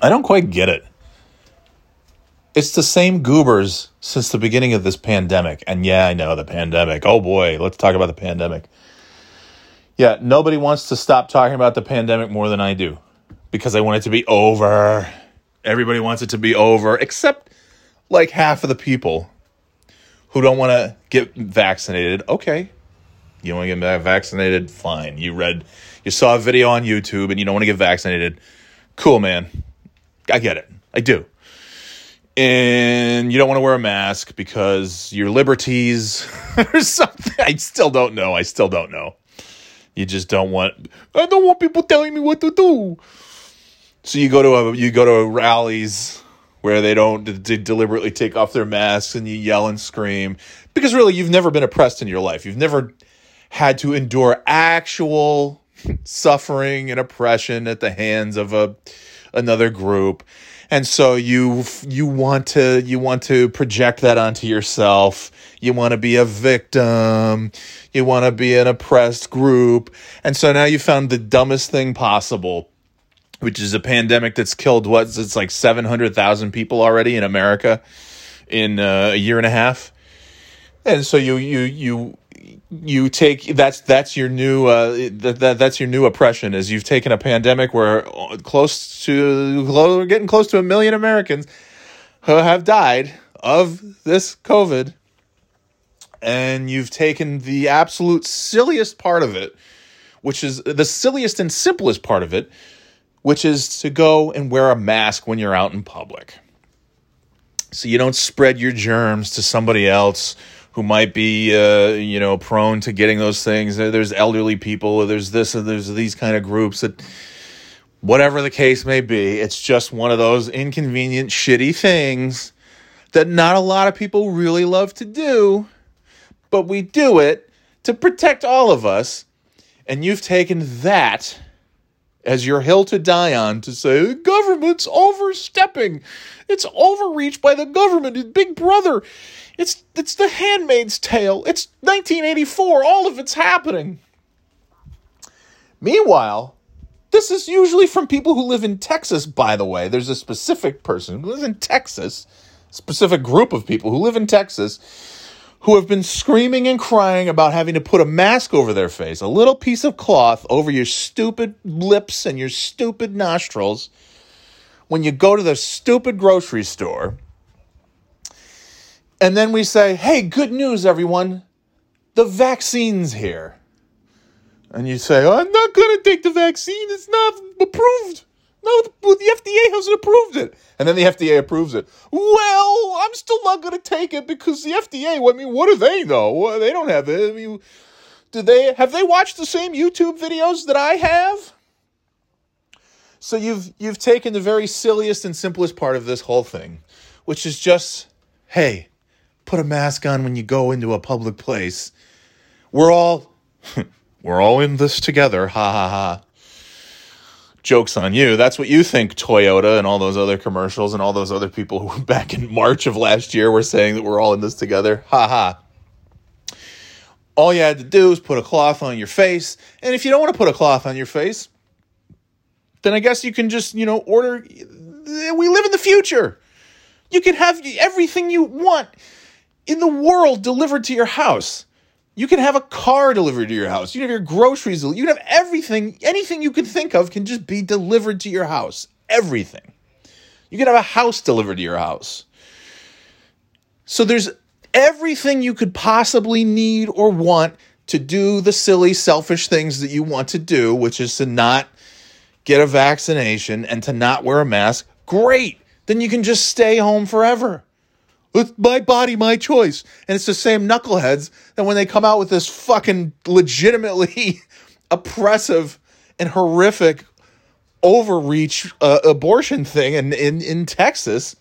I don't quite get it. It's the same goobers since the beginning of this pandemic. And yeah, I know the pandemic. Oh boy, let's talk about the pandemic. Yeah, nobody wants to stop talking about the pandemic more than I do because I want it to be over. Everybody wants it to be over, except like half of the people who don't want to get vaccinated. Okay, you don't want to get vaccinated? Fine. You read, you saw a video on YouTube and you don't want to get vaccinated. Cool, man. I get it. I do. And you don't want to wear a mask because your liberties or something. I still don't know. I still don't know. You just don't want. I don't want people telling me what to do. So you go to a you go to rallies where they don't d- deliberately take off their masks and you yell and scream because really you've never been oppressed in your life. You've never had to endure actual suffering and oppression at the hands of a another group. And so you you want to you want to project that onto yourself. You want to be a victim. You want to be an oppressed group. And so now you found the dumbest thing possible which is a pandemic that's killed what it's like 700,000 people already in America in uh, a year and a half. And so you you you you take that's that's your new uh, that, that that's your new oppression is you've taken a pandemic where close to we're getting close to a million Americans who have died of this COVID, and you've taken the absolute silliest part of it, which is the silliest and simplest part of it, which is to go and wear a mask when you're out in public, so you don't spread your germs to somebody else who might be uh, you know prone to getting those things. There's elderly people. There's this and there's these kind of groups that whatever the case may be, it's just one of those inconvenient, shitty things that not a lot of people really love to do, but we do it to protect all of us. And you've taken that as your hill to die on to say the government's overstepping. It's overreach by the government, Big Brother. It's it's the Handmaid's Tale. It's 1984. All of it's happening. Meanwhile, this is usually from people who live in Texas, by the way. There's a specific person who lives in Texas, specific group of people who live in Texas who have been screaming and crying about having to put a mask over their face, a little piece of cloth over your stupid lips and your stupid nostrils when you go to the stupid grocery store and then we say, hey, good news, everyone. The vaccine's here. And you say, oh, I'm not going to take the vaccine. It's not approved. No, the FDA hasn't approved it. And then the FDA approves it. Well, I'm still not going to take it because the FDA, I mean, what do they know? They don't have it. I mean, do they have they watched the same YouTube videos that I have? So you've you've taken the very silliest and simplest part of this whole thing, which is just, hey, put a mask on when you go into a public place. We're all we're all in this together. Ha ha ha. Jokes on you. That's what you think Toyota and all those other commercials and all those other people who were back in March of last year were saying that we're all in this together. Ha ha. All you had to do is put a cloth on your face. And if you don't want to put a cloth on your face, then I guess you can just, you know, order. We live in the future. You can have everything you want in the world delivered to your house. You can have a car delivered to your house. You can have your groceries. You can have everything, anything you can think of can just be delivered to your house. Everything. You can have a house delivered to your house. So there's everything you could possibly need or want to do the silly, selfish things that you want to do, which is to not get a vaccination and to not wear a mask. Great. Then you can just stay home forever. It's my body, my choice. And it's the same knuckleheads that when they come out with this fucking legitimately oppressive and horrific overreach uh, abortion thing in, in, in Texas,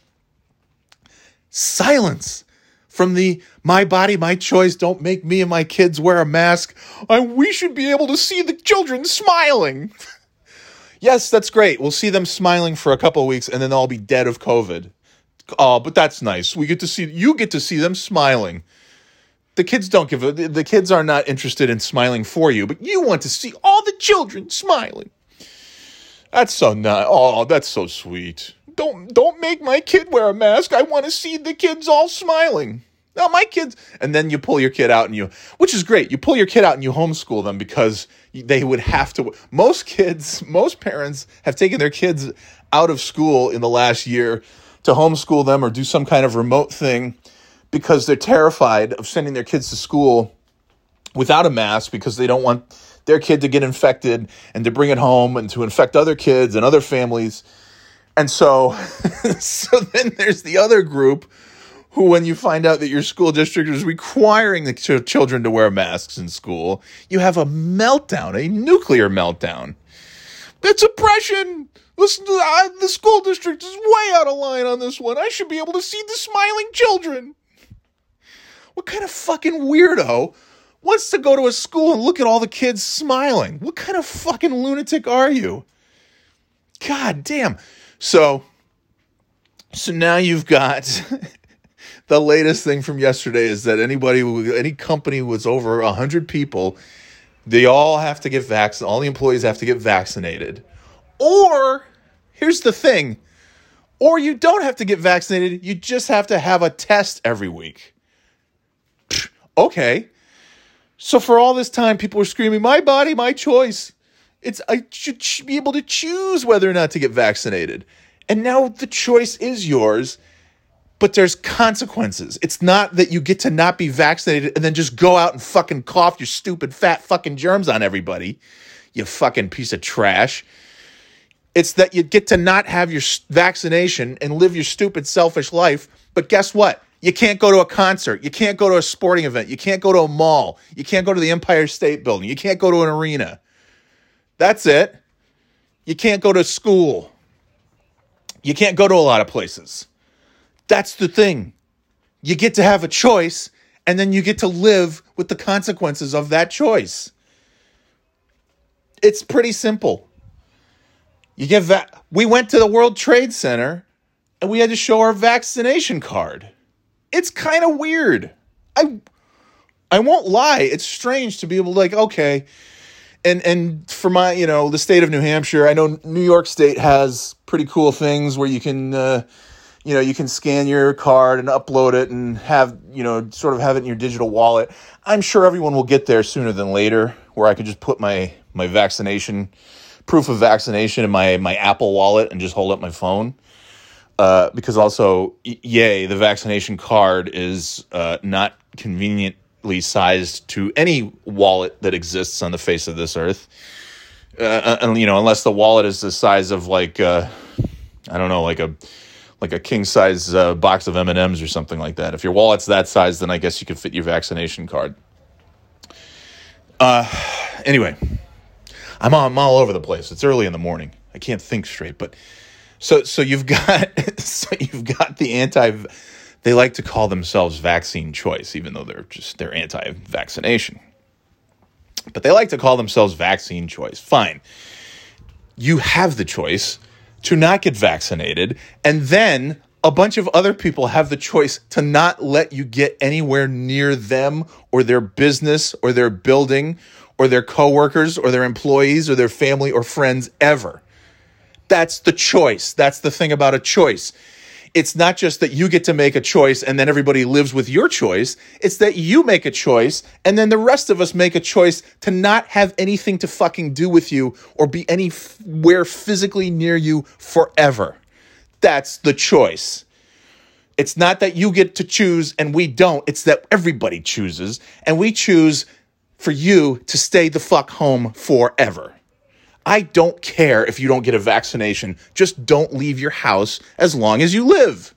silence from the my body, my choice, don't make me and my kids wear a mask. I, we should be able to see the children smiling. yes, that's great. We'll see them smiling for a couple weeks and then they'll all be dead of COVID. Oh, but that's nice. We get to see you get to see them smiling. The kids don't give a, the kids are not interested in smiling for you, but you want to see all the children smiling. That's so nice. Oh, that's so sweet. Don't don't make my kid wear a mask. I want to see the kids all smiling. No, my kids. And then you pull your kid out and you, which is great. You pull your kid out and you homeschool them because they would have to. Most kids, most parents have taken their kids out of school in the last year to homeschool them or do some kind of remote thing because they're terrified of sending their kids to school without a mask because they don't want their kid to get infected and to bring it home and to infect other kids and other families. And so, so then there's the other group who, when you find out that your school district is requiring the ch- children to wear masks in school, you have a meltdown, a nuclear meltdown. That's oppression. Listen to the, the school district is way out of line on this one. I should be able to see the smiling children. What kind of fucking weirdo wants to go to a school and look at all the kids smiling? What kind of fucking lunatic are you? God damn. So, so now you've got the latest thing from yesterday is that anybody, any company was over 100 people, they all have to get vaccinated. All the employees have to get vaccinated. Or, here's the thing, or you don't have to get vaccinated, you just have to have a test every week. Okay. So for all this time, people were screaming, my body, my choice. It's I should be able to choose whether or not to get vaccinated. And now the choice is yours but there's consequences. It's not that you get to not be vaccinated and then just go out and fucking cough your stupid fat fucking germs on everybody, you fucking piece of trash. It's that you get to not have your vaccination and live your stupid selfish life. But guess what? You can't go to a concert. You can't go to a sporting event. You can't go to a mall. You can't go to the Empire State Building. You can't go to an arena. That's it. You can't go to school. You can't go to a lot of places. That's the thing. You get to have a choice, and then you get to live with the consequences of that choice. It's pretty simple. You get va- we went to the World Trade Center and we had to show our vaccination card. It's kind of weird. I I won't lie, it's strange to be able to like okay, and and for my you know the state of New Hampshire, I know New York State has pretty cool things where you can uh, you know you can scan your card and upload it and have you know sort of have it in your digital wallet. I'm sure everyone will get there sooner than later where i could just put my my vaccination proof of vaccination in my my apple wallet and just hold up my phone. Uh, because also yay the vaccination card is uh, not conveniently sized to any wallet that exists on the face of this earth. Uh, and you know unless the wallet is the size of like uh, i don't know like a like a king size uh, box of M and M's or something like that. If your wallet's that size, then I guess you could fit your vaccination card. Uh, anyway, I'm all, I'm all over the place. It's early in the morning. I can't think straight. But so so you've got so you've got the anti. They like to call themselves vaccine choice, even though they're just they're anti-vaccination. But they like to call themselves vaccine choice. Fine. You have the choice to not get vaccinated. And then a bunch of other people have the choice to not let you get anywhere near them or their business or their building or their coworkers or their employees or their family or friends ever. That's the choice. That's the thing about a choice it's not just that you get to make a choice and then everybody lives with your choice. It's that you make a choice and then the rest of us make a choice to not have anything to fucking do with you or be anywhere physically near you forever. That's the choice. It's not that you get to choose and we don't. It's that everybody chooses and we choose for you to stay the fuck home forever. I don't care if you don't get a vaccination. Just don't leave your house as long as you live.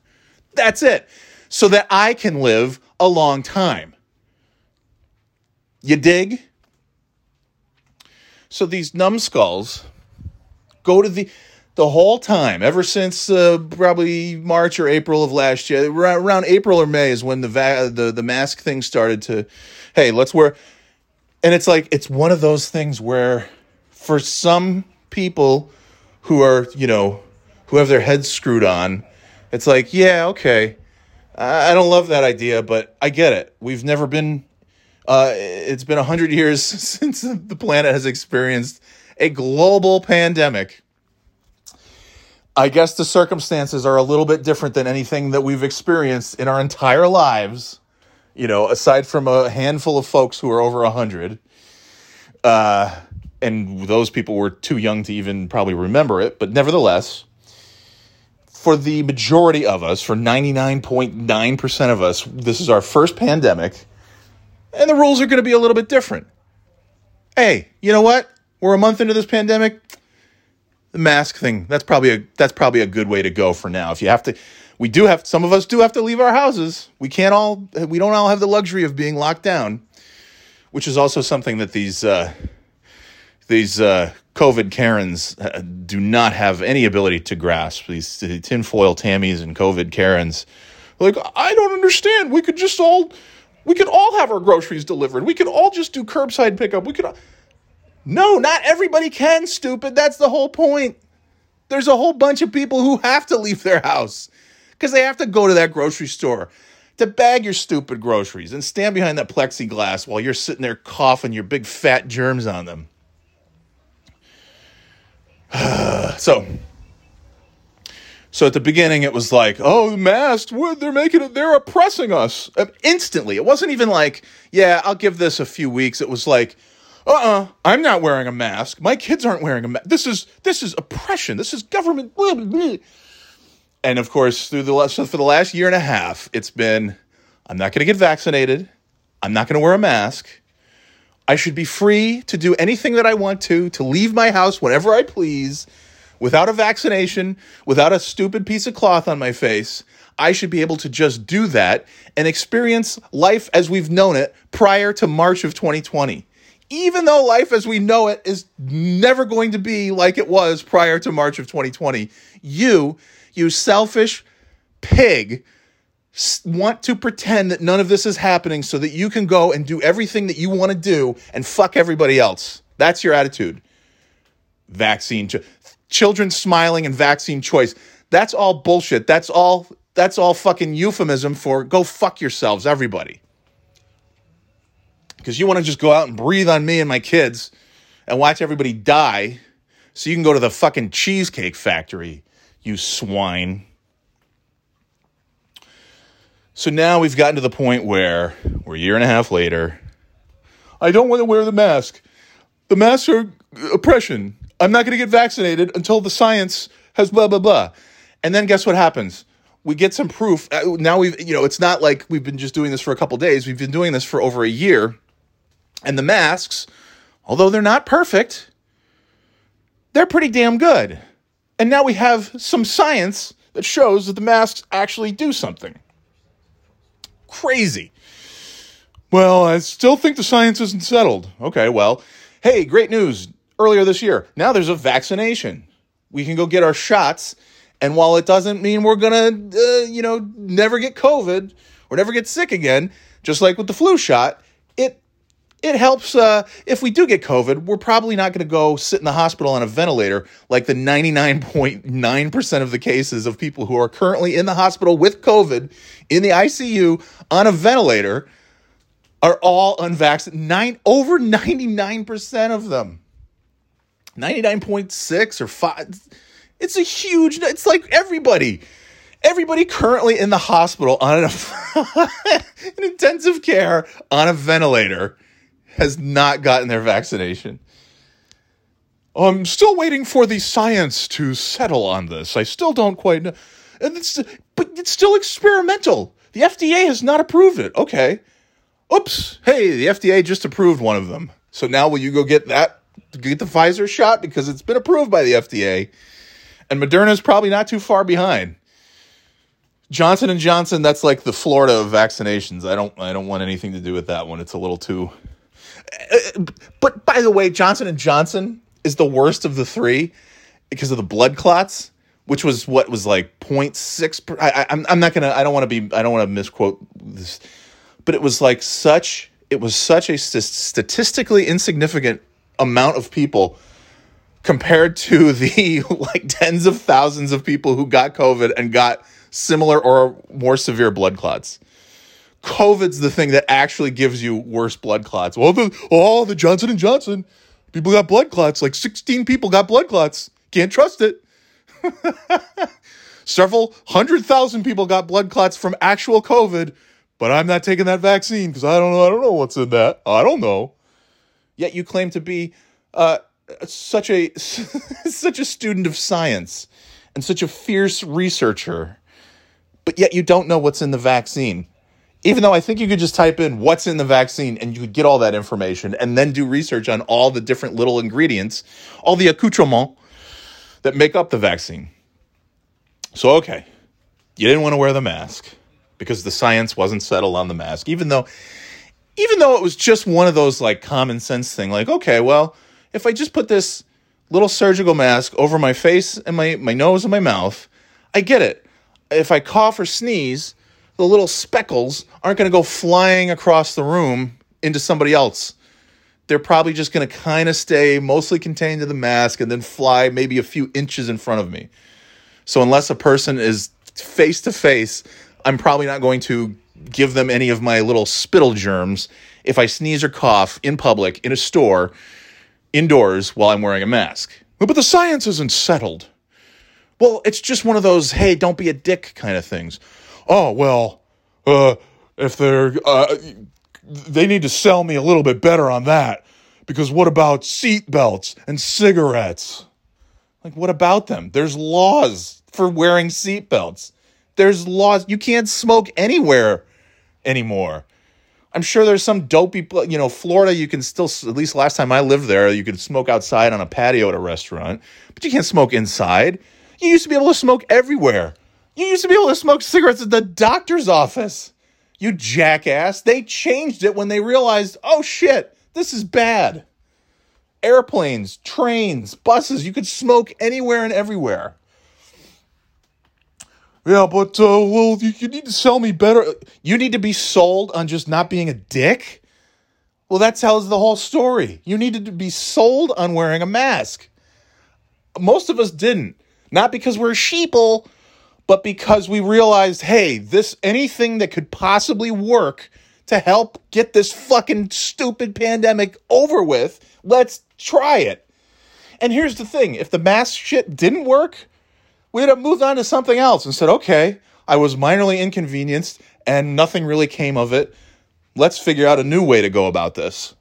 That's it. So that I can live a long time. You dig? So these numbskulls go to the the whole time, ever since uh, probably March or April of last year, around April or May is when the va- the the mask thing started to, hey, let's wear, and it's like it's one of those things where for some people who are, you know, who have their heads screwed on, it's like, yeah, okay. I don't love that idea, but I get it. We've never been, uh, it's been 100 years since the planet has experienced a global pandemic. I guess the circumstances are a little bit different than anything that we've experienced in our entire lives. You know, aside from a handful of folks who are over 100. Uh, and those people were too young to even probably remember it, but nevertheless, for the majority of us, for 99.9% of us, this is our first pandemic, and the rules are going to be a little bit different. Hey, you know what? We're a month into this pandemic. The mask thing, that's probably a that's probably a good way to go for now. If you have to we do have some of us do have to leave our houses. We can't all we don't all have the luxury of being locked down, which is also something that these uh, these uh, COVID Karens uh, do not have any ability to grasp. These tinfoil Tammies and COVID Karens, like I don't understand. We could just all, we could all have our groceries delivered. We could all just do curbside pickup. We could. No, not everybody can. Stupid. That's the whole point. There's a whole bunch of people who have to leave their house because they have to go to that grocery store to bag your stupid groceries and stand behind that plexiglass while you're sitting there coughing your big fat germs on them. so so at the beginning it was like oh masked they're making it they're oppressing us. Instantly it wasn't even like yeah i'll give this a few weeks. It was like uh-uh i'm not wearing a mask. My kids aren't wearing a mask this is this is oppression. This is government. Blah, blah, blah. and of course through the last for the last year and a half it's been i'm not going to get vaccinated. I'm not going to wear a mask I should be free to do anything that I want to, to leave my house whenever I please, without a vaccination, without a stupid piece of cloth on my face. I should be able to just do that and experience life as we've known it prior to March of 2020. Even though life as we know it is never going to be like it was prior to March of 2020, you, you selfish pig, want to pretend that none of this is happening so that you can go and do everything that you want to do and fuck everybody else. That's your attitude. Vaccine cho- children smiling and vaccine choice. That's all bullshit. That's all that's all fucking euphemism for go fuck yourselves everybody. Cuz you want to just go out and breathe on me and my kids and watch everybody die so you can go to the fucking cheesecake factory, you swine. So now we've gotten to the point where we're a year and a half later. I don't want to wear the mask. The masks are oppression. I'm not going to get vaccinated until the science has blah, blah, blah. And then guess what happens? We get some proof. Uh, now we've, you know, it's not like we've been just doing this for a couple days. We've been doing this for over a year. And the masks, although they're not perfect, they're pretty damn good. And now we have some science that shows that the masks actually do something crazy. Well, I still think the science isn't settled. Okay, well, hey, great news. Earlier this year, now there's a vaccination. We can go get our shots. And while it doesn't mean we're going to, uh, you know, never get COVID or never get sick again, just like with the flu shot, it it helps uh, if we do get COVID, we're probably not going to go sit in the hospital on a ventilator like the 99.9% of the cases of people who are currently in the hospital with COVID in the ICU on a ventilator are all unvaccinated. Nine, over 99% of them. 99.6 or 5. It's a huge, it's like everybody. Everybody currently in the hospital on an intensive care on a ventilator has not gotten their vaccination. I'm still waiting for the science to settle on this. I still don't quite know. And it's, but it's still experimental. The FDA has not approved it. Okay. Oops. Hey, the FDA just approved one of them. So now will you go get that, get the Pfizer shot because it's been approved by the FDA? And Moderna is probably not too far behind. Johnson and Johnson, that's like the Florida of vaccinations. I don't, I don't want anything to do with that one. It's a little too but by the way, Johnson and Johnson is the worst of the three because of the blood clots, which was what was like 0.6 per, I, I'm, I'm not gonna I don't want to be I don't want to misquote this, but it was like such it was such a statistically insignificant amount of people compared to the like tens of thousands of people who got COVID and got similar or more severe blood clots. COVID's the thing that actually gives you worse blood clots. Well, the oh, the Johnson and Johnson, people got blood clots. Like 16 people got blood clots. Can't trust it. Several hundred thousand people got blood clots from actual COVID, but I'm not taking that vaccine because I don't know. I don't know what's in that. I don't know. Yet you claim to be uh, such a such a student of science and such a fierce researcher, but yet you don't know what's in the vaccine. Even though I think you could just type in what's in the vaccine and you could get all that information and then do research on all the different little ingredients, all the accoutrements that make up the vaccine. So, okay, you didn't want to wear the mask because the science wasn't settled on the mask, even though even though it was just one of those like common sense thing like okay well if i just put this little surgical mask over my face and my, my nose and my mouth i get it if i cough or sneeze the little speckles aren't going to go flying across the room into somebody else they're probably just going to kind of stay mostly contained to the mask and then fly maybe a few inches in front of me so unless a person is face to face, I'm probably not going to give them any of my little spittle germs if I sneeze or cough in public, in a store, indoors while I'm wearing a mask. But the science isn't settled. Well, it's just one of those, hey, don't be a dick kind of things. Oh, well, uh, if they're, uh, they need to sell me a little bit better on that. Because what about seat belts and cigarettes? Like, what about them? There's laws for wearing seatbelts. There's laws. You can't smoke anywhere anymore. I'm sure there's some dopey, you know, Florida, you can still, at least last time I lived there, you could smoke outside on a patio at a restaurant, but you can't smoke inside. You used to be able to smoke everywhere. You used to be able to smoke cigarettes at the doctor's office. You jackass. They changed it when they realized, oh shit, this is bad. Airplanes, trains, buses, you could smoke anywhere and everywhere. Yeah, but uh, well, you, you need to sell me better. You need to be sold on just not being a dick. Well, that tells the whole story. You needed to be sold on wearing a mask. Most of us didn't, not because we're sheeple, but because we realized, hey, this anything that could possibly work to help get this fucking stupid pandemic over with, let's try it. And here's the thing: if the mask shit didn't work, we'd have moved on to something else and said, okay, I was minorly inconvenienced and nothing really came of it. Let's figure out a new way to go about this.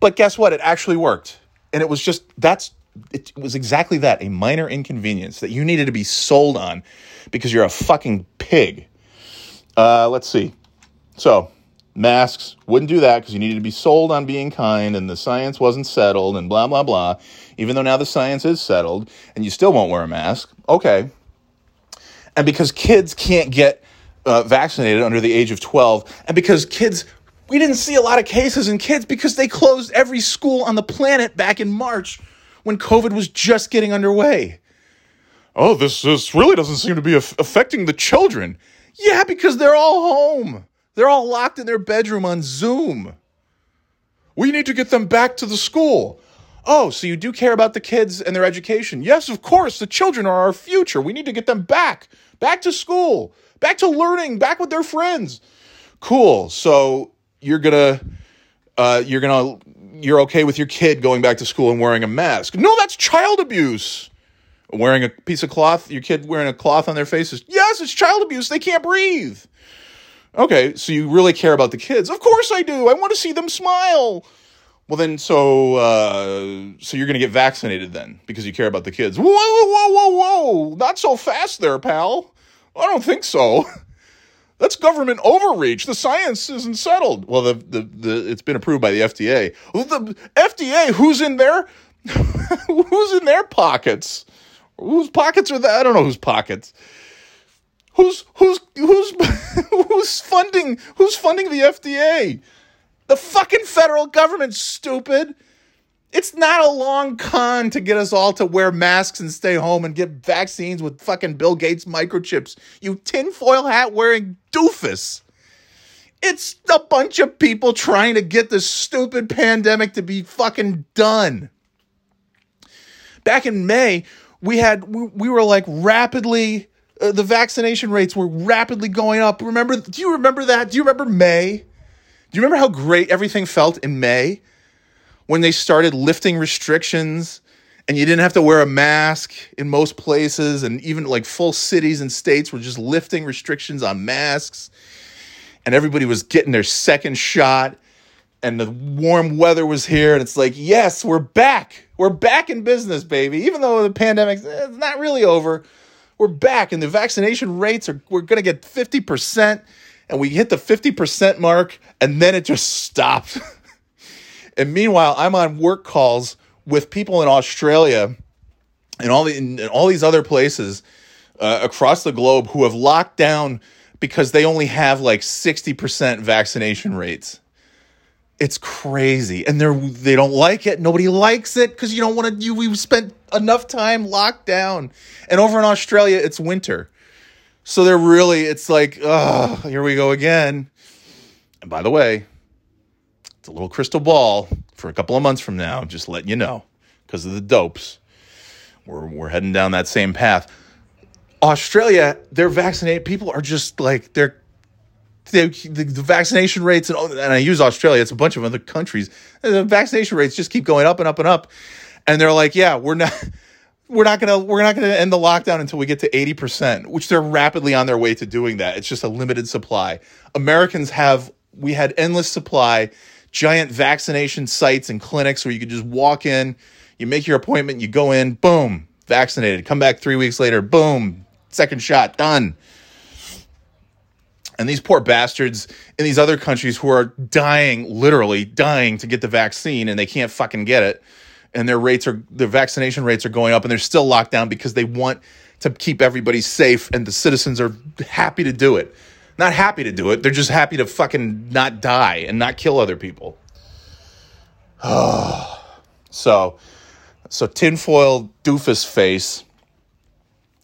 But guess what? It actually worked. And it was just, that's, it was exactly that a minor inconvenience that you needed to be sold on because you're a fucking pig. Uh, let's see. So, masks wouldn't do that because you needed to be sold on being kind and the science wasn't settled and blah, blah, blah. Even though now the science is settled and you still won't wear a mask, okay. And because kids can't get uh, vaccinated under the age of 12, and because kids, we didn't see a lot of cases in kids because they closed every school on the planet back in March when COVID was just getting underway. Oh, this, this really doesn't seem to be affecting the children. Yeah, because they're all home. They're all locked in their bedroom on Zoom. We need to get them back to the school. Oh, so you do care about the kids and their education? Yes, of course. The children are our future. We need to get them back, back to school, back to learning, back with their friends. Cool. So you're gonna, uh, you're gonna, you're okay with your kid going back to school and wearing a mask? No, that's child abuse. Wearing a piece of cloth, your kid wearing a cloth on their faces? Yes, it's child abuse. They can't breathe. Okay, so you really care about the kids? Of course I do. I want to see them smile. Well, then, so uh, so you're going to get vaccinated then because you care about the kids. Whoa, whoa, whoa, whoa, whoa! Not so fast, there, pal. I don't think so. That's government overreach. The science isn't settled. Well, the the, the it's been approved by the FDA. The FDA, who's in there? who's in their pockets? Whose pockets are that? I don't know whose pockets. Who's who's who's who's funding who's funding the FDA? The fucking federal government, stupid. It's not a long con to get us all to wear masks and stay home and get vaccines with fucking Bill Gates microchips. You tinfoil hat wearing doofus. It's a bunch of people trying to get this stupid pandemic to be fucking done. Back in May, we had we, we were like rapidly uh, the vaccination rates were rapidly going up. Remember do you remember that? Do you remember May? Do you remember how great everything felt in May when they started lifting restrictions and you didn't have to wear a mask in most places and even like full cities and states were just lifting restrictions on masks and everybody was getting their second shot and the warm weather was here and it's like yes we're back we're back in business baby even though the pandemic is not really over we're back and the vaccination rates are we're going to get 50% and we hit the 50% mark and then it just stopped and meanwhile i'm on work calls with people in Australia and all the and all these other places uh, across the globe who have locked down because they only have like 60% vaccination rates. It's crazy. And they're they don't like it. Nobody likes it cuz you don't want to you we've spent enough time locked down. And over in Australia it's winter. So they're really it's like, oh, here we go again. And by the way, it's a little crystal ball for a couple of months from now, just letting you know, because of the dopes. We're, we're heading down that same path. Australia, they're vaccinated. People are just like, they're, they, the, the vaccination rates, and, and I use Australia, it's a bunch of other countries. The vaccination rates just keep going up and up and up. And they're like, yeah, we're not. We're not gonna we're not gonna end the lockdown until we get to 80%, which they're rapidly on their way to doing that. It's just a limited supply. Americans have we had endless supply giant vaccination sites and clinics where you could just walk in, you make your appointment, you go in, boom, vaccinated. Come back three weeks later, boom, second shot, done. And these poor bastards in these other countries who are dying, literally dying to get the vaccine and they can't fucking get it. And their rates are, their vaccination rates are going up and they're still locked down because they want to keep everybody safe and the citizens are happy to do it not happy to do it. They're just happy to fucking not die and not kill other people. so, so tinfoil doofus face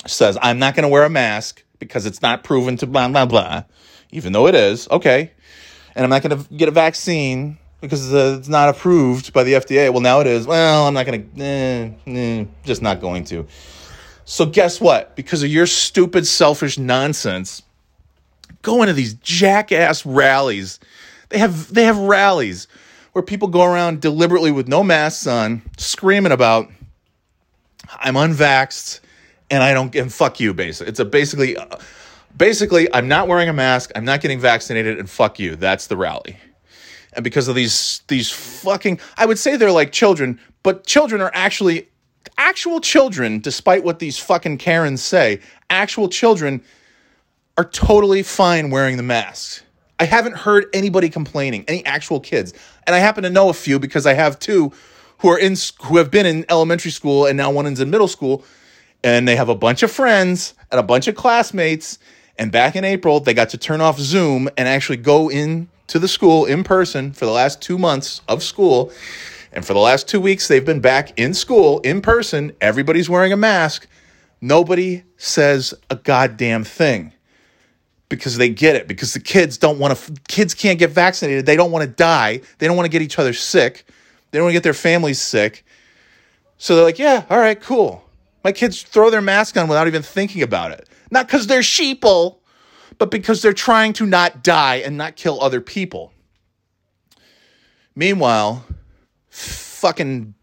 says, I'm not going to wear a mask because it's not proven to blah, blah, blah, even though it is. Okay. And I'm not going to get a vaccine because uh, it's not approved by the FDA. Well, now it is. Well, I'm not going to, eh, eh, just not going to. So, guess what? Because of your stupid, selfish nonsense, going to these jackass rallies. They have they have rallies where people go around deliberately with no masks on, screaming about I'm unvaxxed and I don't and fuck you basically. It's a basically basically I'm not wearing a mask, I'm not getting vaccinated and fuck you. That's the rally. And because of these these fucking I would say they're like children, but children are actually actual children despite what these fucking Karens say. Actual children are totally fine wearing the masks. I haven't heard anybody complaining, any actual kids. And I happen to know a few because I have two who are in who have been in elementary school and now one is in middle school and they have a bunch of friends and a bunch of classmates and back in April they got to turn off Zoom and actually go in to the school in person for the last 2 months of school. And for the last 2 weeks they've been back in school in person. Everybody's wearing a mask. Nobody says a goddamn thing because they get it because the kids don't want to kids can't get vaccinated they don't want to die they don't want to get each other sick they don't want to get their families sick so they're like yeah all right cool my kids throw their mask on without even thinking about it not because they're sheeple but because they're trying to not die and not kill other people meanwhile fucking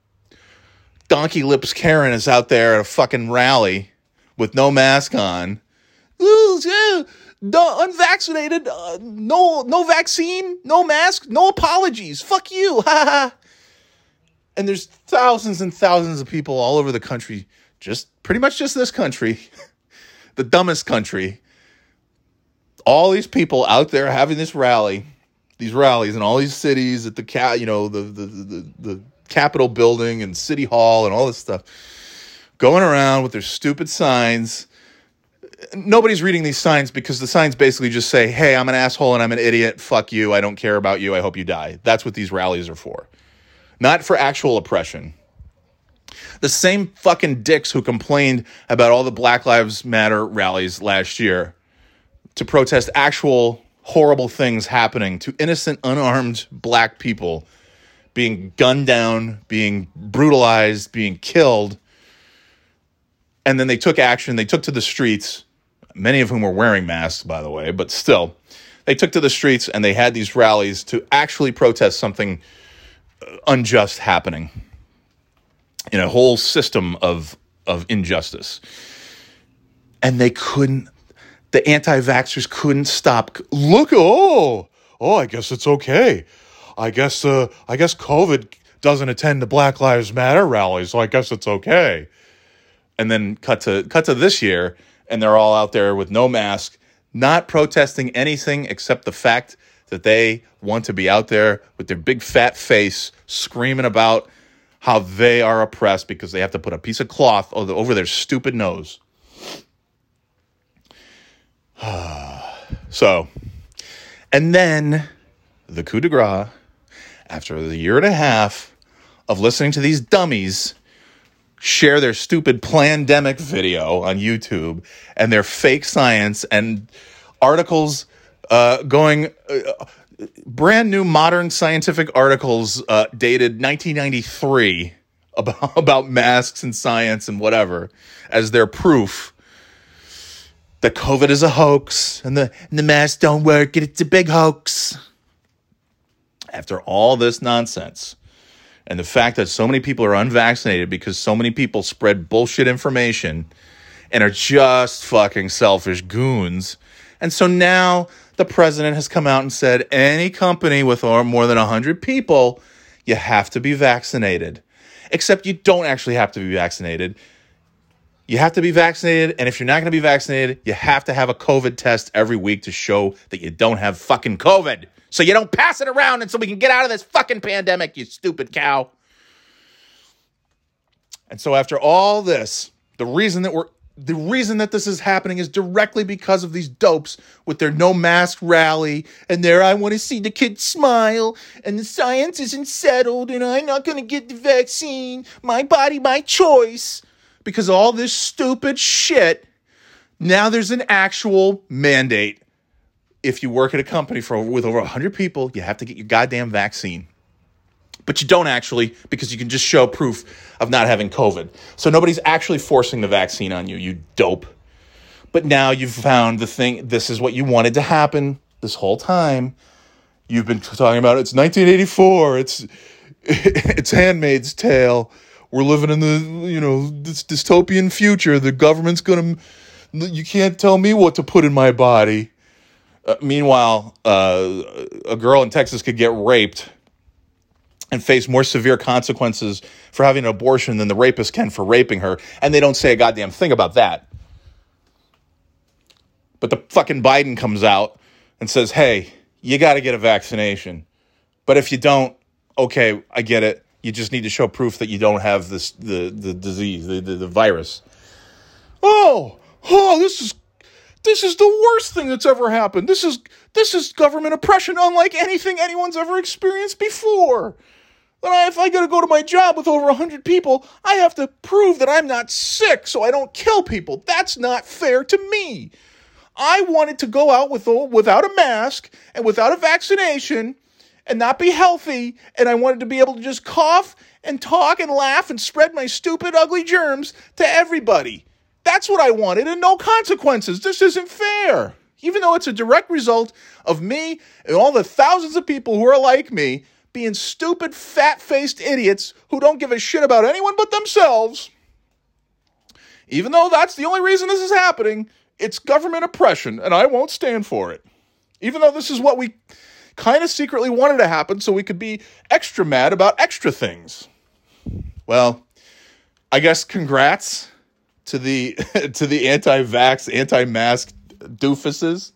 donkey lips karen is out there at a fucking rally with no mask on unvaccinated, uh, no no vaccine, no mask, no apologies. Fuck you. and there's thousands and thousands of people all over the country, just pretty much just this country, the dumbest country. All these people out there having this rally, these rallies in all these cities at the cat, you know, the the the, the Capitol building and City Hall and all this stuff, going around with their stupid signs nobody's reading these signs because the signs basically just say, "Hey, I'm an asshole and I'm an idiot. Fuck you. I don't care about you. I hope you die." That's what these rallies are for. Not for actual oppression. The same fucking dicks who complained about all the Black Lives Matter rallies last year to protest actual horrible things happening to innocent unarmed black people being gunned down, being brutalized, being killed. And then they took action, they took to the streets many of whom were wearing masks, by the way, but still, they took to the streets and they had these rallies to actually protest something uh, unjust happening. In a whole system of of injustice. And they couldn't the anti-vaxxers couldn't stop look oh oh I guess it's okay. I guess uh I guess COVID doesn't attend the Black Lives Matter rallies, so I guess it's okay. And then cut to cut to this year and they're all out there with no mask, not protesting anything except the fact that they want to be out there with their big fat face screaming about how they are oppressed because they have to put a piece of cloth over their stupid nose. so, and then the coup de grace, after the year and a half of listening to these dummies share their stupid pandemic video on YouTube and their fake science and articles uh, going. Uh, brand new modern scientific articles uh, dated 1993 about, about masks and science and whatever as their proof that COVID is a hoax and the, and the masks don't work and it's a big hoax. After all this nonsense, and the fact that so many people are unvaccinated because so many people spread bullshit information and are just fucking selfish goons. And so now the president has come out and said any company with more than 100 people, you have to be vaccinated. Except you don't actually have to be vaccinated. You have to be vaccinated, and if you're not going to be vaccinated, you have to have a COVID test every week to show that you don't have fucking COVID. So you don't pass it around and so we can get out of this fucking pandemic, you stupid cow. And so after all this, the reason that we're the reason that this is happening is directly because of these dopes with their no mask rally and their I want to see the kids smile and the science isn't settled and I'm not going to get the vaccine. My body, my choice. Because all this stupid shit, now there's an actual mandate. If you work at a company for with over 100 people, you have to get your goddamn vaccine but you don't actually because you can just show proof of not having COVID. So nobody's actually forcing the vaccine on you, you dope. But now you've found the thing, this is what you wanted to happen this whole time. You've been talking about it's 1984, it's it's Handmaid's Tale. We're living in the, you know, this dystopian future. The government's going to you can't tell me what to put in my body. Uh, meanwhile, uh, a girl in Texas could get raped and face more severe consequences for having an abortion than the rapist can for raping her. And they don't say a goddamn thing about that. But the fucking Biden comes out and says, hey, you got to get a vaccination. But if you don't, okay, I get it. You just need to show proof that you don't have this the, the disease, the, the, the virus. Oh, oh, this is this is the worst thing that's ever happened. This is this is government oppression unlike anything anyone's ever experienced before. I, if I gotta go to my job with over 100 people, I have to prove that I'm not sick so I don't kill people. That's not fair to me. I wanted to go out with without a mask and without a vaccination and not be healthy, and I wanted to be able to just cough and talk and laugh and spread my stupid, ugly germs to everybody. That's what I wanted, and no consequences. This isn't fair. Even though it's a direct result of me and all the thousands of people who are like me being stupid, fat faced idiots who don't give a shit about anyone but themselves. Even though that's the only reason this is happening, it's government oppression, and I won't stand for it. Even though this is what we kind of secretly wanted to happen so we could be extra mad about extra things. Well, I guess congrats to the to the anti-vax, anti-mask doofuses.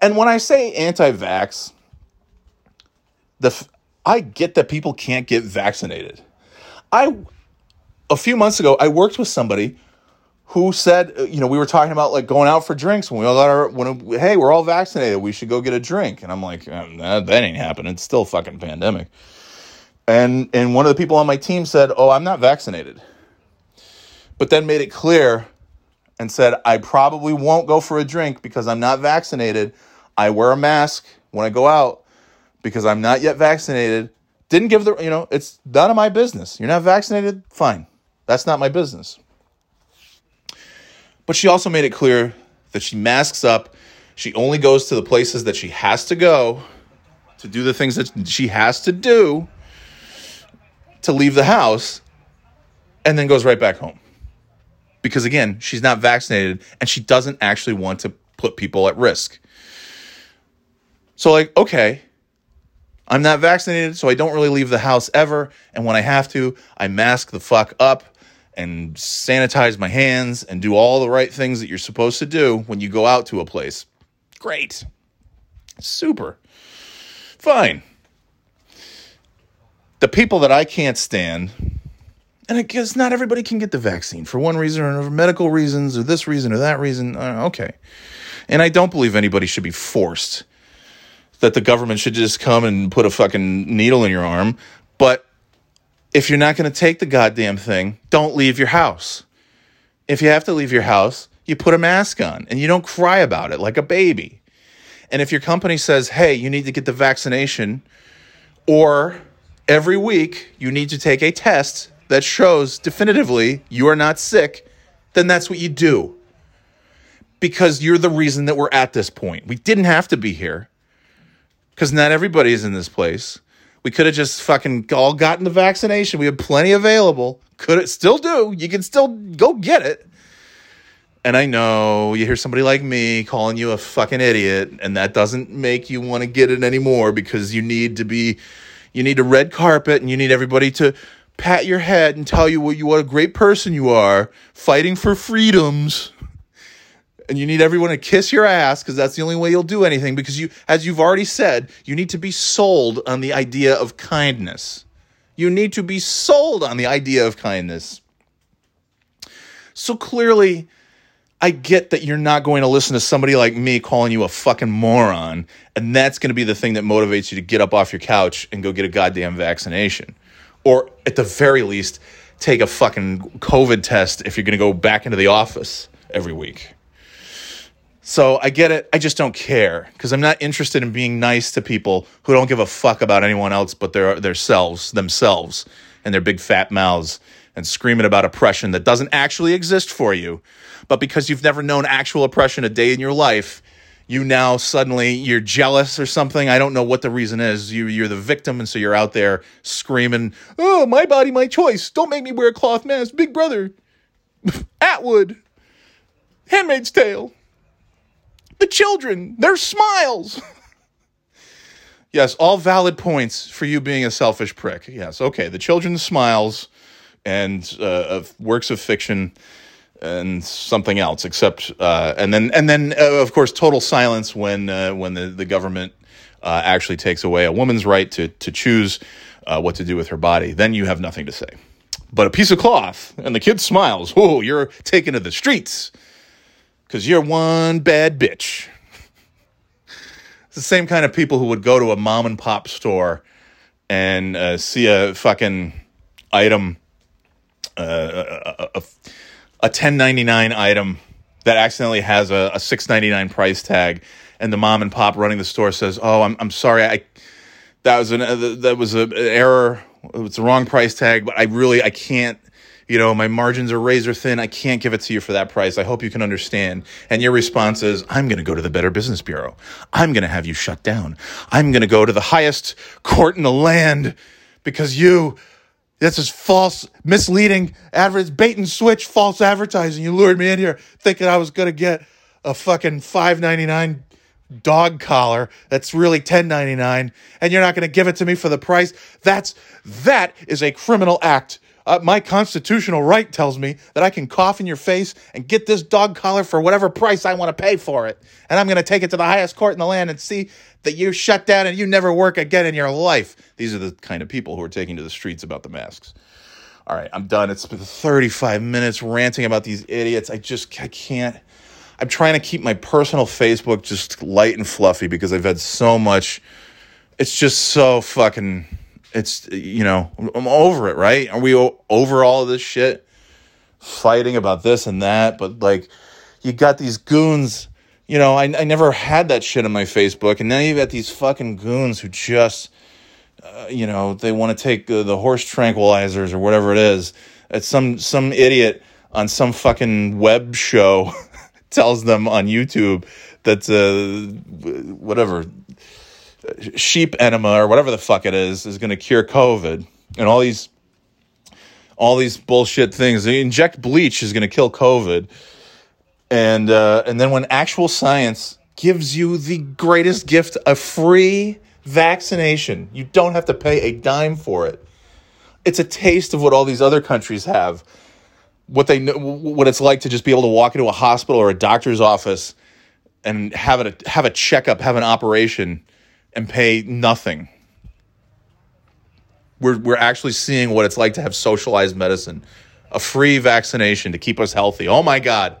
And when I say anti-vax, the I get that people can't get vaccinated. I a few months ago I worked with somebody who said, uh, you know, we were talking about like going out for drinks when we all got our when hey, we're all vaccinated, we should go get a drink. And I'm like, that, that ain't happening. It's still fucking pandemic. And and one of the people on my team said, "Oh, I'm not vaccinated." But then made it clear and said, "I probably won't go for a drink because I'm not vaccinated. I wear a mask when I go out." Because I'm not yet vaccinated. Didn't give the, you know, it's none of my business. You're not vaccinated? Fine. That's not my business. But she also made it clear that she masks up. She only goes to the places that she has to go to do the things that she has to do to leave the house. and then goes right back home. Because again, she's not vaccinated and she doesn't actually want to put people at risk. So, like, okay, I'm not vaccinated, so I don't really leave the house ever. And when I have to, I mask the fuck up and sanitize my hands and do all the right things that you're supposed to do when you go out to a place. Great. Super. Fine. The people that I can't stand, and I guess not everybody can get the vaccine for one reason or another, medical reasons or this reason or that reason. Uh, okay. And I don't believe anybody should be forced that the government should just come and put a fucking needle in your arm. But if you're not going to take the goddamn thing, don't leave your house. If you have to leave your house, you put a mask on and you don't cry about it like a baby. And if your company says, hey, you need to get the vaccination, or every week you need to take a test that shows definitively you are not sick, then that's what you do. Because you're the reason that we're at this point. We didn't have to be here because not everybody is in this place. We could have just fucking all gotten the vaccination. We have plenty available. Could it still do? You can still go get it. And I know you hear somebody like me calling you a fucking idiot, and that doesn't make you want to get it anymore because you need to be, you need a red carpet and you need everybody to pat your head and tell you what you what a great person you are, fighting for freedoms and you need everyone to kiss your ass because that's the only way you'll do anything because you as you've already said you need to be sold on the idea of kindness you need to be sold on the idea of kindness so clearly I get that you're not going to listen to somebody like me calling you a fucking moron, and that's going to be the thing that motivates you to get up off your couch and go get a goddamn vaccination. Or at the very least, take a fucking COVID test if you're going to go back into the office every week. So I get it. I just don't care because I'm not interested in being nice to people who don't give a fuck about anyone else but their themselves, themselves, and their big fat mouths and screaming about oppression that doesn't actually exist for you. But because you've never known actual oppression a day in your life, you now suddenly you're jealous or something. I don't know what the reason is. You you're the victim, and so you're out there screaming, "Oh, my body, my choice! Don't make me wear a cloth mask, Big Brother, Atwood, Handmaid's Tale." The children, their smiles. yes, all valid points for you being a selfish prick. Yes, okay. The children's smiles and uh, of works of fiction and something else, except uh, and then and then uh, of course total silence when uh, when the the government uh, actually takes away a woman's right to to choose uh, what to do with her body. Then you have nothing to say. But a piece of cloth and the kid smiles. Oh, you're taken to the streets because you're one bad bitch. it's the same kind of people who would go to a mom and pop store and uh, see a fucking item, uh, a, a, a 1099 item that accidentally has a, a 699 price tag, and the mom and pop running the store says, "Oh, I'm I'm sorry, I that was an uh, that was an error. It's the wrong price tag, but I really I can't." You know, my margins are razor thin. I can't give it to you for that price. I hope you can understand. And your response is, I'm going to go to the Better Business Bureau. I'm going to have you shut down. I'm going to go to the highest court in the land because you, this is false, misleading, adverts, bait and switch, false advertising. You lured me in here thinking I was going to get a fucking five ninety nine dog collar that's really 10.99 and you're not going to give it to me for the price that's that is a criminal act uh, my constitutional right tells me that I can cough in your face and get this dog collar for whatever price I want to pay for it. And I'm going to take it to the highest court in the land and see that you shut down and you never work again in your life. These are the kind of people who are taking to the streets about the masks. All right, I'm done. It's been 35 minutes ranting about these idiots. I just I can't. I'm trying to keep my personal Facebook just light and fluffy because I've had so much. It's just so fucking it's you know I'm over it, right? Are we over all of this shit? Fighting about this and that, but like you got these goons. You know, I, I never had that shit on my Facebook, and now you've got these fucking goons who just, uh, you know, they want to take uh, the horse tranquilizers or whatever it is. It's some some idiot on some fucking web show tells them on YouTube that uh, whatever sheep enema or whatever the fuck it is is going to cure COVID, and all these all these bullshit things. They inject bleach is going to kill COVID, and uh, and then when actual science gives you the greatest gift, a free vaccination, you don't have to pay a dime for it. It's a taste of what all these other countries have. What they what it's like to just be able to walk into a hospital or a doctor's office and have a have a checkup, have an operation, and pay nothing. We're we're actually seeing what it's like to have socialized medicine, a free vaccination to keep us healthy. Oh my God,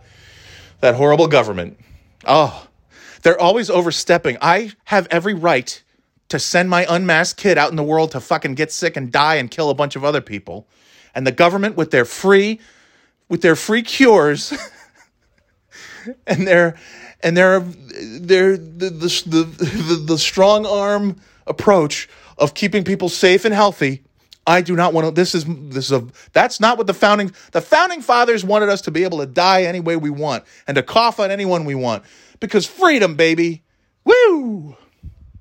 that horrible government. Oh, they're always overstepping. I have every right to send my unmasked kid out in the world to fucking get sick and die and kill a bunch of other people, and the government with their free, with their free cures, and their and their their the the, the the the strong arm approach of keeping people safe and healthy. I do not want to. This is this is a. That's not what the founding the founding fathers wanted us to be able to die any way we want and to cough on anyone we want because freedom, baby, woo.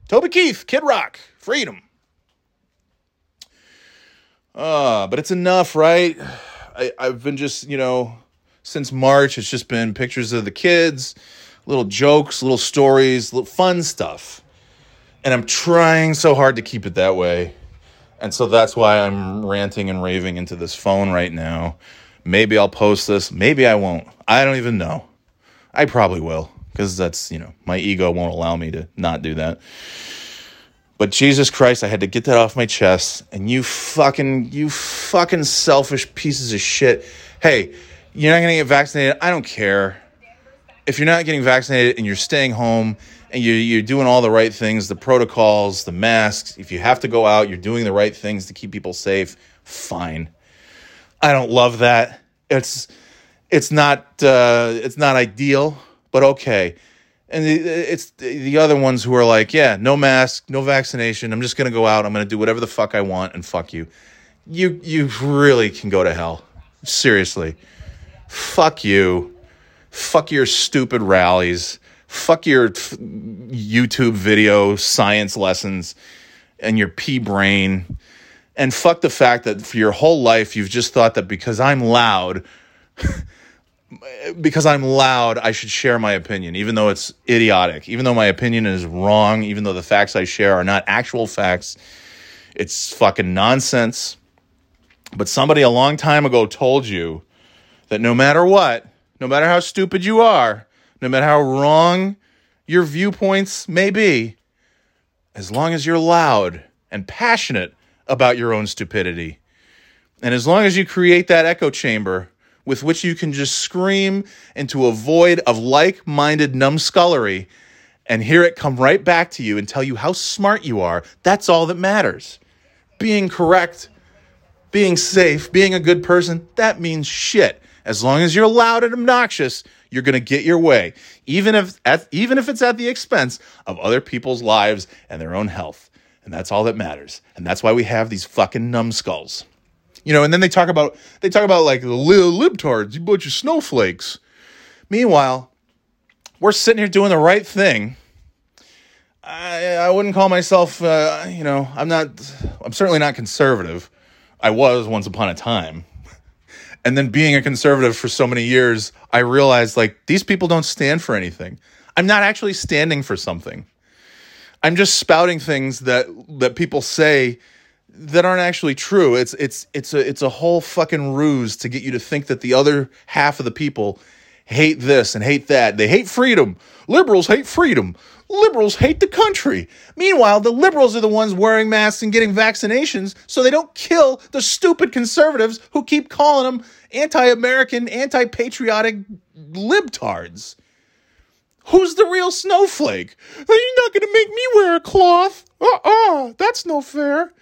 Toby Keith, Kid Rock, freedom. Uh, but it's enough, right? I, I've been just, you know, since March, it's just been pictures of the kids, little jokes, little stories, little fun stuff. And I'm trying so hard to keep it that way. And so that's why I'm ranting and raving into this phone right now. Maybe I'll post this, maybe I won't. I don't even know. I probably will because that's, you know, my ego won't allow me to not do that. But Jesus Christ, I had to get that off my chest. And you fucking, you fucking selfish pieces of shit. Hey, you're not going to get vaccinated. I don't care. If you're not getting vaccinated and you're staying home and you're, you're doing all the right things, the protocols, the masks, if you have to go out, you're doing the right things to keep people safe, fine. I don't love that. It's, it's not, uh, it's not ideal, but okay and it's the other ones who are like, yeah, no mask, no vaccination. I'm just gonna go out. I'm gonna do whatever the fuck I want, and fuck you. You you really can go to hell. Seriously, fuck you. Fuck your stupid rallies. Fuck your YouTube video science lessons and your pea brain. And fuck the fact that for your whole life you've just thought that because I'm loud because I'm loud, I should share my opinion, even though it's idiotic, even though my opinion is wrong, even though the facts I share are not actual facts. It's fucking nonsense. But somebody a long time ago told you that no matter what, no matter how stupid you are, no matter how wrong your viewpoints may be, as long as you're loud and passionate about your own stupidity, and as long as you create that echo chamber with which you can just scream into a void of like minded numbskullery and hear it come right back to you and tell you how smart you are. That's all that matters. Being correct, being safe, being a good person, that means shit. As long as you're loud and obnoxious, you're going to get your way, even if at, even if it's at the expense of other people's lives and their own health. And that's all that matters. And that's why we have these fucking numbskulls. You know, and then they talk about they talk about like the libtards, you bunch of snowflakes. Meanwhile, we're sitting here doing the right thing. I I wouldn't call myself, uh, you know, I'm not. I'm certainly not conservative. I was once upon a time. And then being a conservative for so many years, I realized like these people don't stand for anything. I'm not actually standing for something. I'm just spouting things that that people say that aren't actually true. It's it's it's a it's a whole fucking ruse to get you to think that the other half of the people hate this and hate that. They hate freedom. Liberals hate freedom. Liberals hate the country. Meanwhile, the liberals are the ones wearing masks and getting vaccinations so they don't kill the stupid conservatives who keep calling them anti-American, anti-patriotic libtards. Who's the real snowflake? Are you not going to make me wear a cloth? Uh-uh, that's no fair.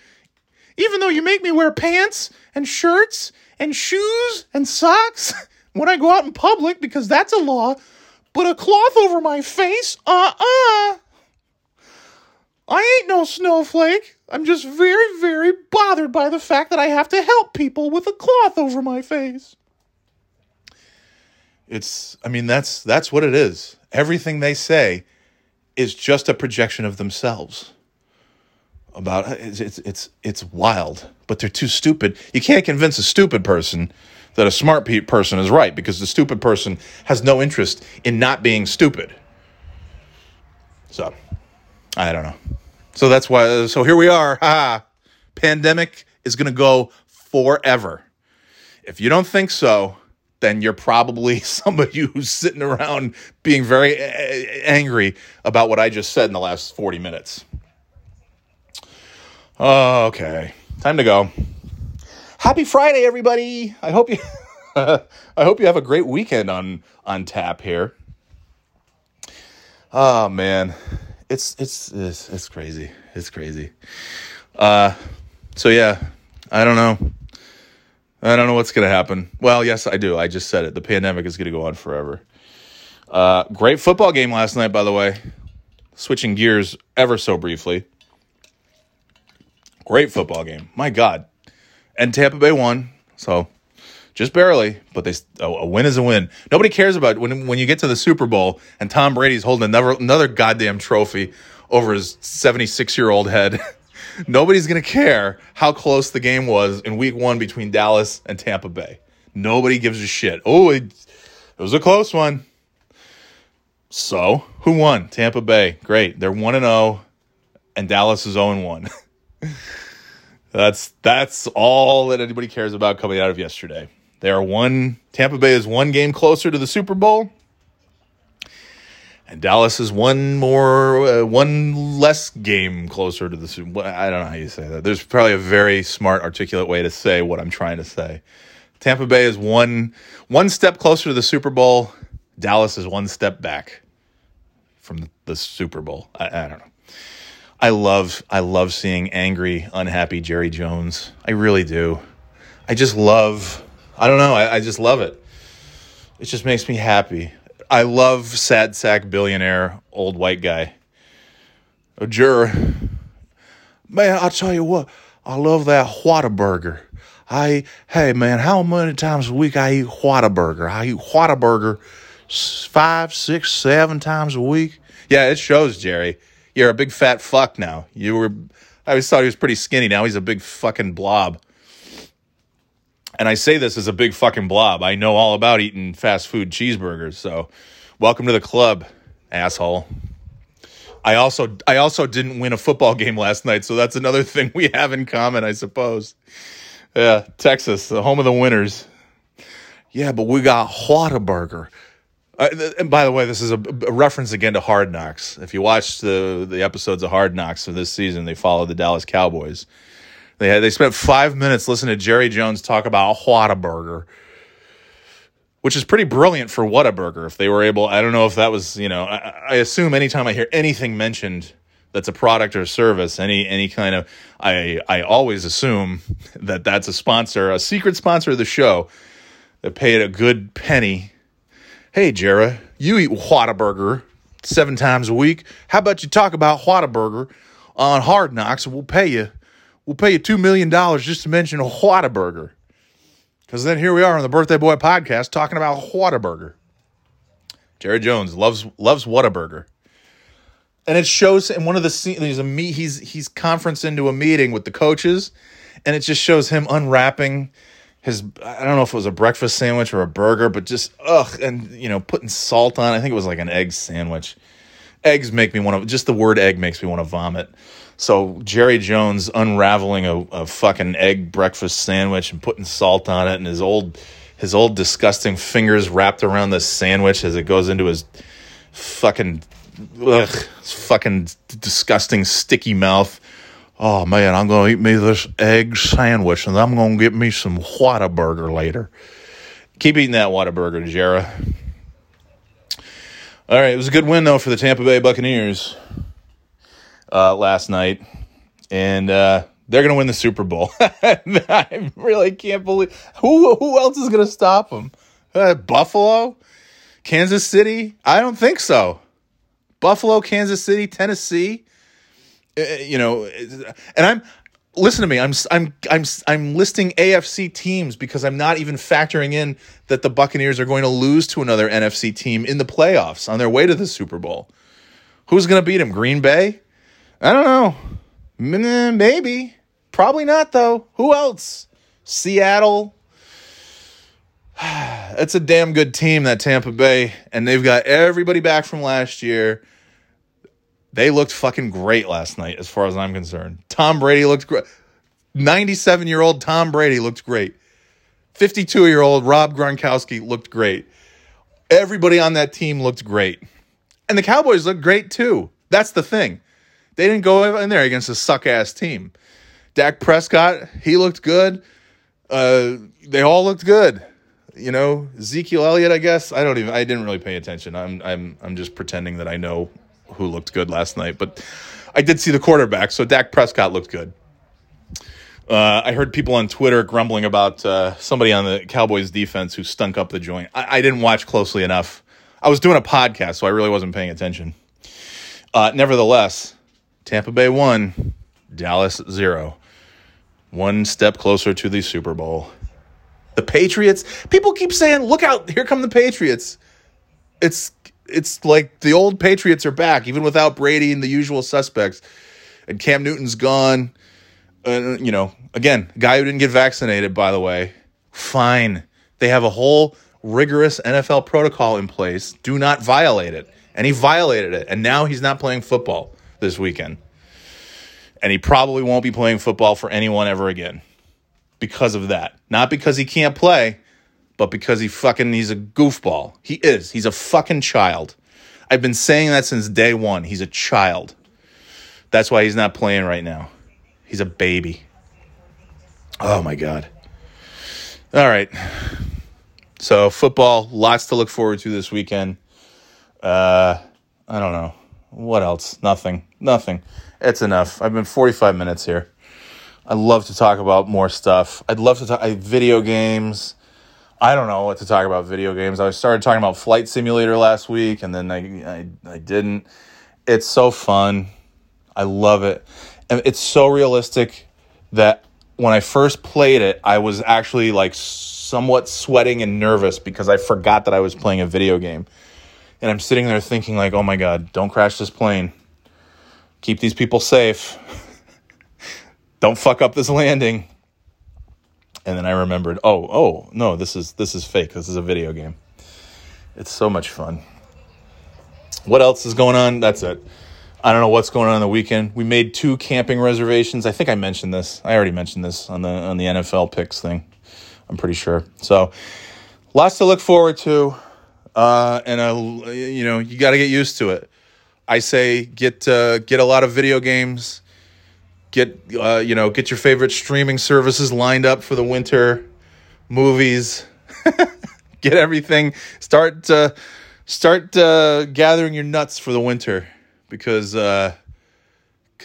Even though you make me wear pants and shirts and shoes and socks when I go out in public because that's a law, but a cloth over my face? Uh uh I ain't no snowflake. I'm just very, very bothered by the fact that I have to help people with a cloth over my face. It's I mean that's that's what it is. Everything they say is just a projection of themselves about it's it's it's, wild but they're too stupid. You can't convince a stupid person that a smart pe- person is right because the stupid person has no interest in not being stupid. So, I don't know. So that's why. So here we are. Ha! Pandemic is going to go forever. If you don't think so, then you're probably somebody who's sitting around being very angry about what I just said in the last 40 minutes. Okay, time to go. Happy Friday, everybody! I hope you, I hope you have a great weekend on on tap here. Oh man, it's it's it's, it's crazy. It's crazy. Uh, so yeah, I don't know. I don't know what's going to happen. Well, yes, I do. I just said it. The pandemic is going to go on forever. Uh, great football game last night, by the way. Switching gears ever so briefly. Great football game. My God. And Tampa Bay won. So just barely, but they a win is a win. Nobody cares about when when you get to the Super Bowl and Tom Brady's holding another another goddamn trophy over his 76 year old head. Nobody's to care how close the game was in week one between Dallas and Tampa Bay. Nobody gives a shit. Oh, it, it was a close one. So, who won? Tampa Bay. Great. They're 1 and 0 and Dallas is 0 and 1. that's that's all that anybody cares about coming out of yesterday. They are one Tampa Bay is one game closer to the Super Bowl and Dallas is one more, uh, one less game closer to the Super. Bowl. I don't know how you say that. There's probably a very smart, articulate way to say what I'm trying to say. Tampa Bay is one one step closer to the Super Bowl. Dallas is one step back from the, Super Bowl. I, I don't know. I love I love seeing angry, unhappy Jerry Jones. I really do. I just love. I don't know. I, I just love it. It just makes me happy. I love sad sack billionaire old white guy. A juror. Man, I'll tell you what, I love that Whataburger. I hey man, how many times a week I eat Whataburger? I eat Whataburger five, six, seven times a week. Yeah, it shows, Jerry. You're a big fat fuck now. You were I always thought he was pretty skinny. Now he's a big fucking blob. And I say this as a big fucking blob. I know all about eating fast food cheeseburgers. So, welcome to the club, asshole. I also I also didn't win a football game last night, so that's another thing we have in common, I suppose. Yeah, Texas, the home of the winners. Yeah, but we got Whataburger. Uh, and by the way, this is a, a, reference again to Hard Knocks. If you watch the the episodes of Hard Knocks of this season, they follow the Dallas Cowboys. They had they spent five minutes listening to Jerry Jones talk about Whataburger, which is pretty brilliant for Whataburger. If they were able, I don't know if that was you know. I, I assume anytime I hear anything mentioned that's a product or service, any any kind of, I I always assume that that's a sponsor, a secret sponsor of the show that paid a good penny. Hey, Jera, you eat Whataburger seven times a week. How about you talk about Whataburger on Hard Knocks we'll pay you we'll pay you $2 million just to mention Whataburger. Because then here we are on the Birthday Boy podcast talking about Whataburger. Jerry Jones loves loves Whataburger. And it shows in one of the scenes, there's a meet, he's, he's conference into a meeting with the coaches, and it just shows him unwrapping his, I don't know if it was a breakfast sandwich or a burger, but just, ugh, and, you know, putting salt on I think it was like an egg sandwich. Eggs make me want to, just the word egg makes me want to vomit. So Jerry Jones unraveling a, a fucking egg breakfast sandwich and putting salt on it, and his old his old disgusting fingers wrapped around the sandwich as it goes into his fucking ugh, fucking disgusting sticky mouth. Oh man, I'm gonna eat me this egg sandwich, and I'm gonna get me some Whataburger later. Keep eating that Whataburger, Jera. All right, it was a good win though for the Tampa Bay Buccaneers uh, last night, and uh, they're going to win the Super Bowl. I really can't believe who who else is going to stop them. Uh, Buffalo, Kansas City. I don't think so. Buffalo, Kansas City, Tennessee. Uh, you know, and I'm listen to me. I'm I'm I'm I'm listing AFC teams because I'm not even factoring in that the Buccaneers are going to lose to another NFC team in the playoffs on their way to the Super Bowl. Who's going to beat them? Green Bay? I don't know. Maybe. Probably not, though. Who else? Seattle. It's a damn good team, that Tampa Bay, and they've got everybody back from last year. They looked fucking great last night, as far as I'm concerned. Tom Brady looked great. 97 year old Tom Brady looked great. 52 year old Rob Gronkowski looked great. Everybody on that team looked great. And the Cowboys looked great too. That's the thing. They didn't go in there against a suck ass team. Dak Prescott, he looked good. Uh, they all looked good. You know, Ezekiel Elliott, I guess. I don't even I didn't really pay attention. I'm I'm I'm just pretending that I know who looked good last night. But I did see the quarterback, so Dak Prescott looked good. Uh, I heard people on Twitter grumbling about uh, somebody on the Cowboys defense who stunk up the joint. I, I, didn't watch closely enough. I was doing a podcast, so I really wasn't paying attention. Uh, nevertheless, Tampa Bay won, Dallas zero. One step closer to the Super Bowl. The Patriots. People keep saying, "Look out! Here come the Patriots." It's it's like the old Patriots are back, even without Brady and the usual suspects. And Cam Newton's gone. Uh, you know, again, guy who didn't get vaccinated, by the way. Fine. They have a whole rigorous NFL protocol in place. Do not violate it. And he violated it. And now he's not playing football this weekend. And he probably won't be playing football for anyone ever again because of that. Not because he can't play, but because he fucking he's a goofball. He is. He's a fucking child. I've been saying that since day one. He's a child. That's why he's not playing right now. He's a baby. Oh my god. All right. So football, lots to look forward to this weekend. Uh, I don't know what else. Nothing. Nothing. It's enough. I've been 45 minutes here. I'd love to talk about more stuff. I'd love to talk I, video games. I don't know what to talk about video games. I started talking about Flight Simulator last week, and then I, I, I didn't. It's so fun. I love it. And it's so realistic that when I first played it, I was actually like somewhat sweating and nervous because I forgot that I was playing a video game. And I'm sitting there thinking like, "Oh my god, don't crash this plane. Keep these people safe. don't fuck up this landing." And then I remembered, oh, oh, no, this is this is fake. This is a video game. It's so much fun. What else is going on? That's it. I don't know what's going on on the weekend. We made two camping reservations. I think I mentioned this. I already mentioned this on the on the NFL picks thing. I'm pretty sure. So, lots to look forward to, uh, and uh, you know you got to get used to it. I say get uh, get a lot of video games get uh, you know get your favorite streaming services lined up for the winter movies. Get everything. Start uh, start uh, gathering your nuts for the winter because because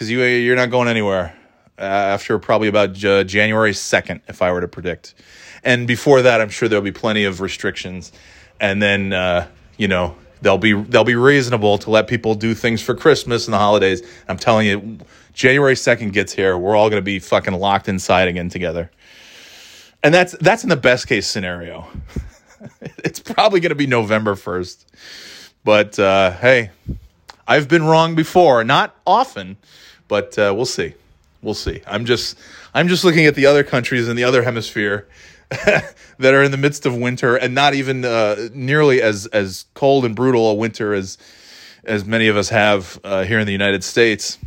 uh, you you're not going anywhere uh, after probably about January 2nd if I were to predict. And before that I'm sure there'll be plenty of restrictions. And then uh, you know they'll be they'll be reasonable to let people do things for Christmas and the holidays. I'm telling you January 2nd gets here, we're all going to be fucking locked inside again together. And that's that's in the best case scenario. it's probably going to be November 1st. But uh, hey, I've been wrong before, not often, but uh, we'll see. We'll see. I'm just I'm just looking at the other countries in the other hemisphere that are in the midst of winter and not even uh, nearly as as cold and brutal a winter as as many of us have uh, here in the United States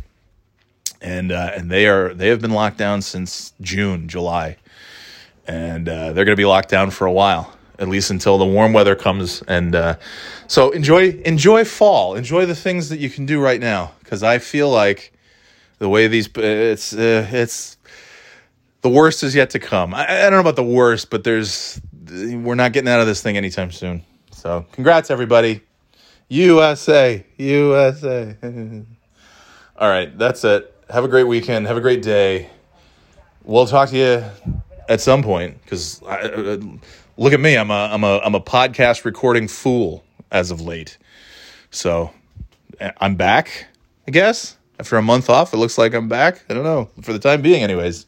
and uh, and they are they have been locked down since June, July, and uh, they're going to be locked down for a while, at least until the warm weather comes. And uh, so enjoy enjoy fall, enjoy the things that you can do right now, because I feel like the way these it's uh, it's the worst is yet to come. I, I don't know about the worst, but there's we're not getting out of this thing anytime soon. So congrats everybody, USA, USA. All right, that's it have a great weekend. Have a great day. We'll talk to you at some point because uh, look at me. I'm a I'm a I'm a podcast recording fool as of late. So I'm back. I guess after a month off, it looks like I'm back. I don't know for the time being, anyways.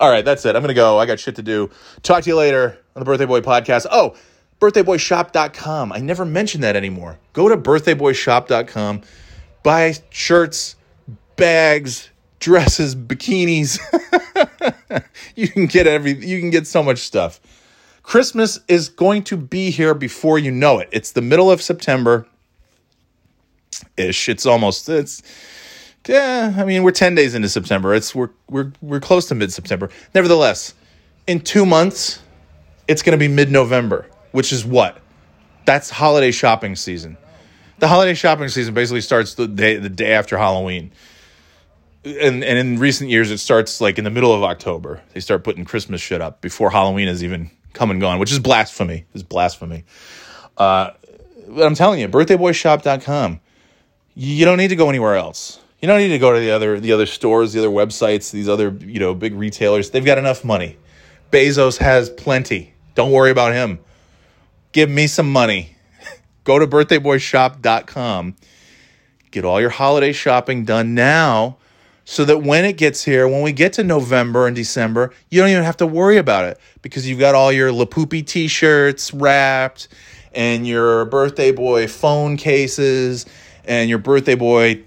All right, that's it. I'm gonna go. I got shit to do. Talk to you later on the Birthday Boy podcast. Oh, birthdayboyshop.com. I never mentioned that anymore. Go to birthdayboyshop.com. Buy shirts bags, dresses, bikinis. you can get every you can get so much stuff. Christmas is going to be here before you know it. It's the middle of September ish. It's almost it's yeah, I mean, we're 10 days into September. It's we're we're we're close to mid-September. Nevertheless, in 2 months it's going to be mid-November, which is what? That's holiday shopping season. The holiday shopping season basically starts the day the day after Halloween. And and in recent years it starts like in the middle of October. They start putting Christmas shit up before Halloween is even come and gone, which is blasphemy. Is blasphemy. Uh, but I'm telling you, birthdayboyshop.com. You don't need to go anywhere else. You don't need to go to the other the other stores, the other websites, these other you know big retailers. They've got enough money. Bezos has plenty. Don't worry about him. Give me some money. go to birthdayboyshop.com. Get all your holiday shopping done now so that when it gets here, when we get to November and December, you don't even have to worry about it because you've got all your Lapoopy t shirts wrapped and your birthday boy phone cases and your birthday boy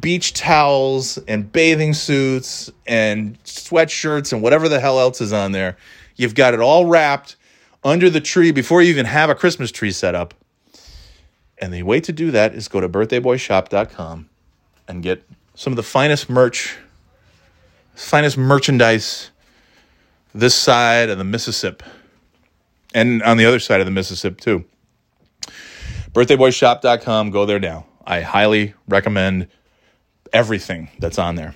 beach towels and bathing suits and sweatshirts and whatever the hell else is on there. You've got it all wrapped under the tree before you even have a Christmas tree set up. And the way to do that is go to birthdayboyshop.com and get some of the finest merch, finest merchandise this side of the Mississippi and on the other side of the Mississippi too. Birthdayboyshop.com, go there now. I highly recommend everything that's on there.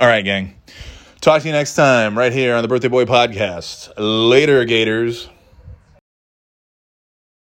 All right, gang. Talk to you next time right here on the Birthday Boy Podcast. Later, Gators.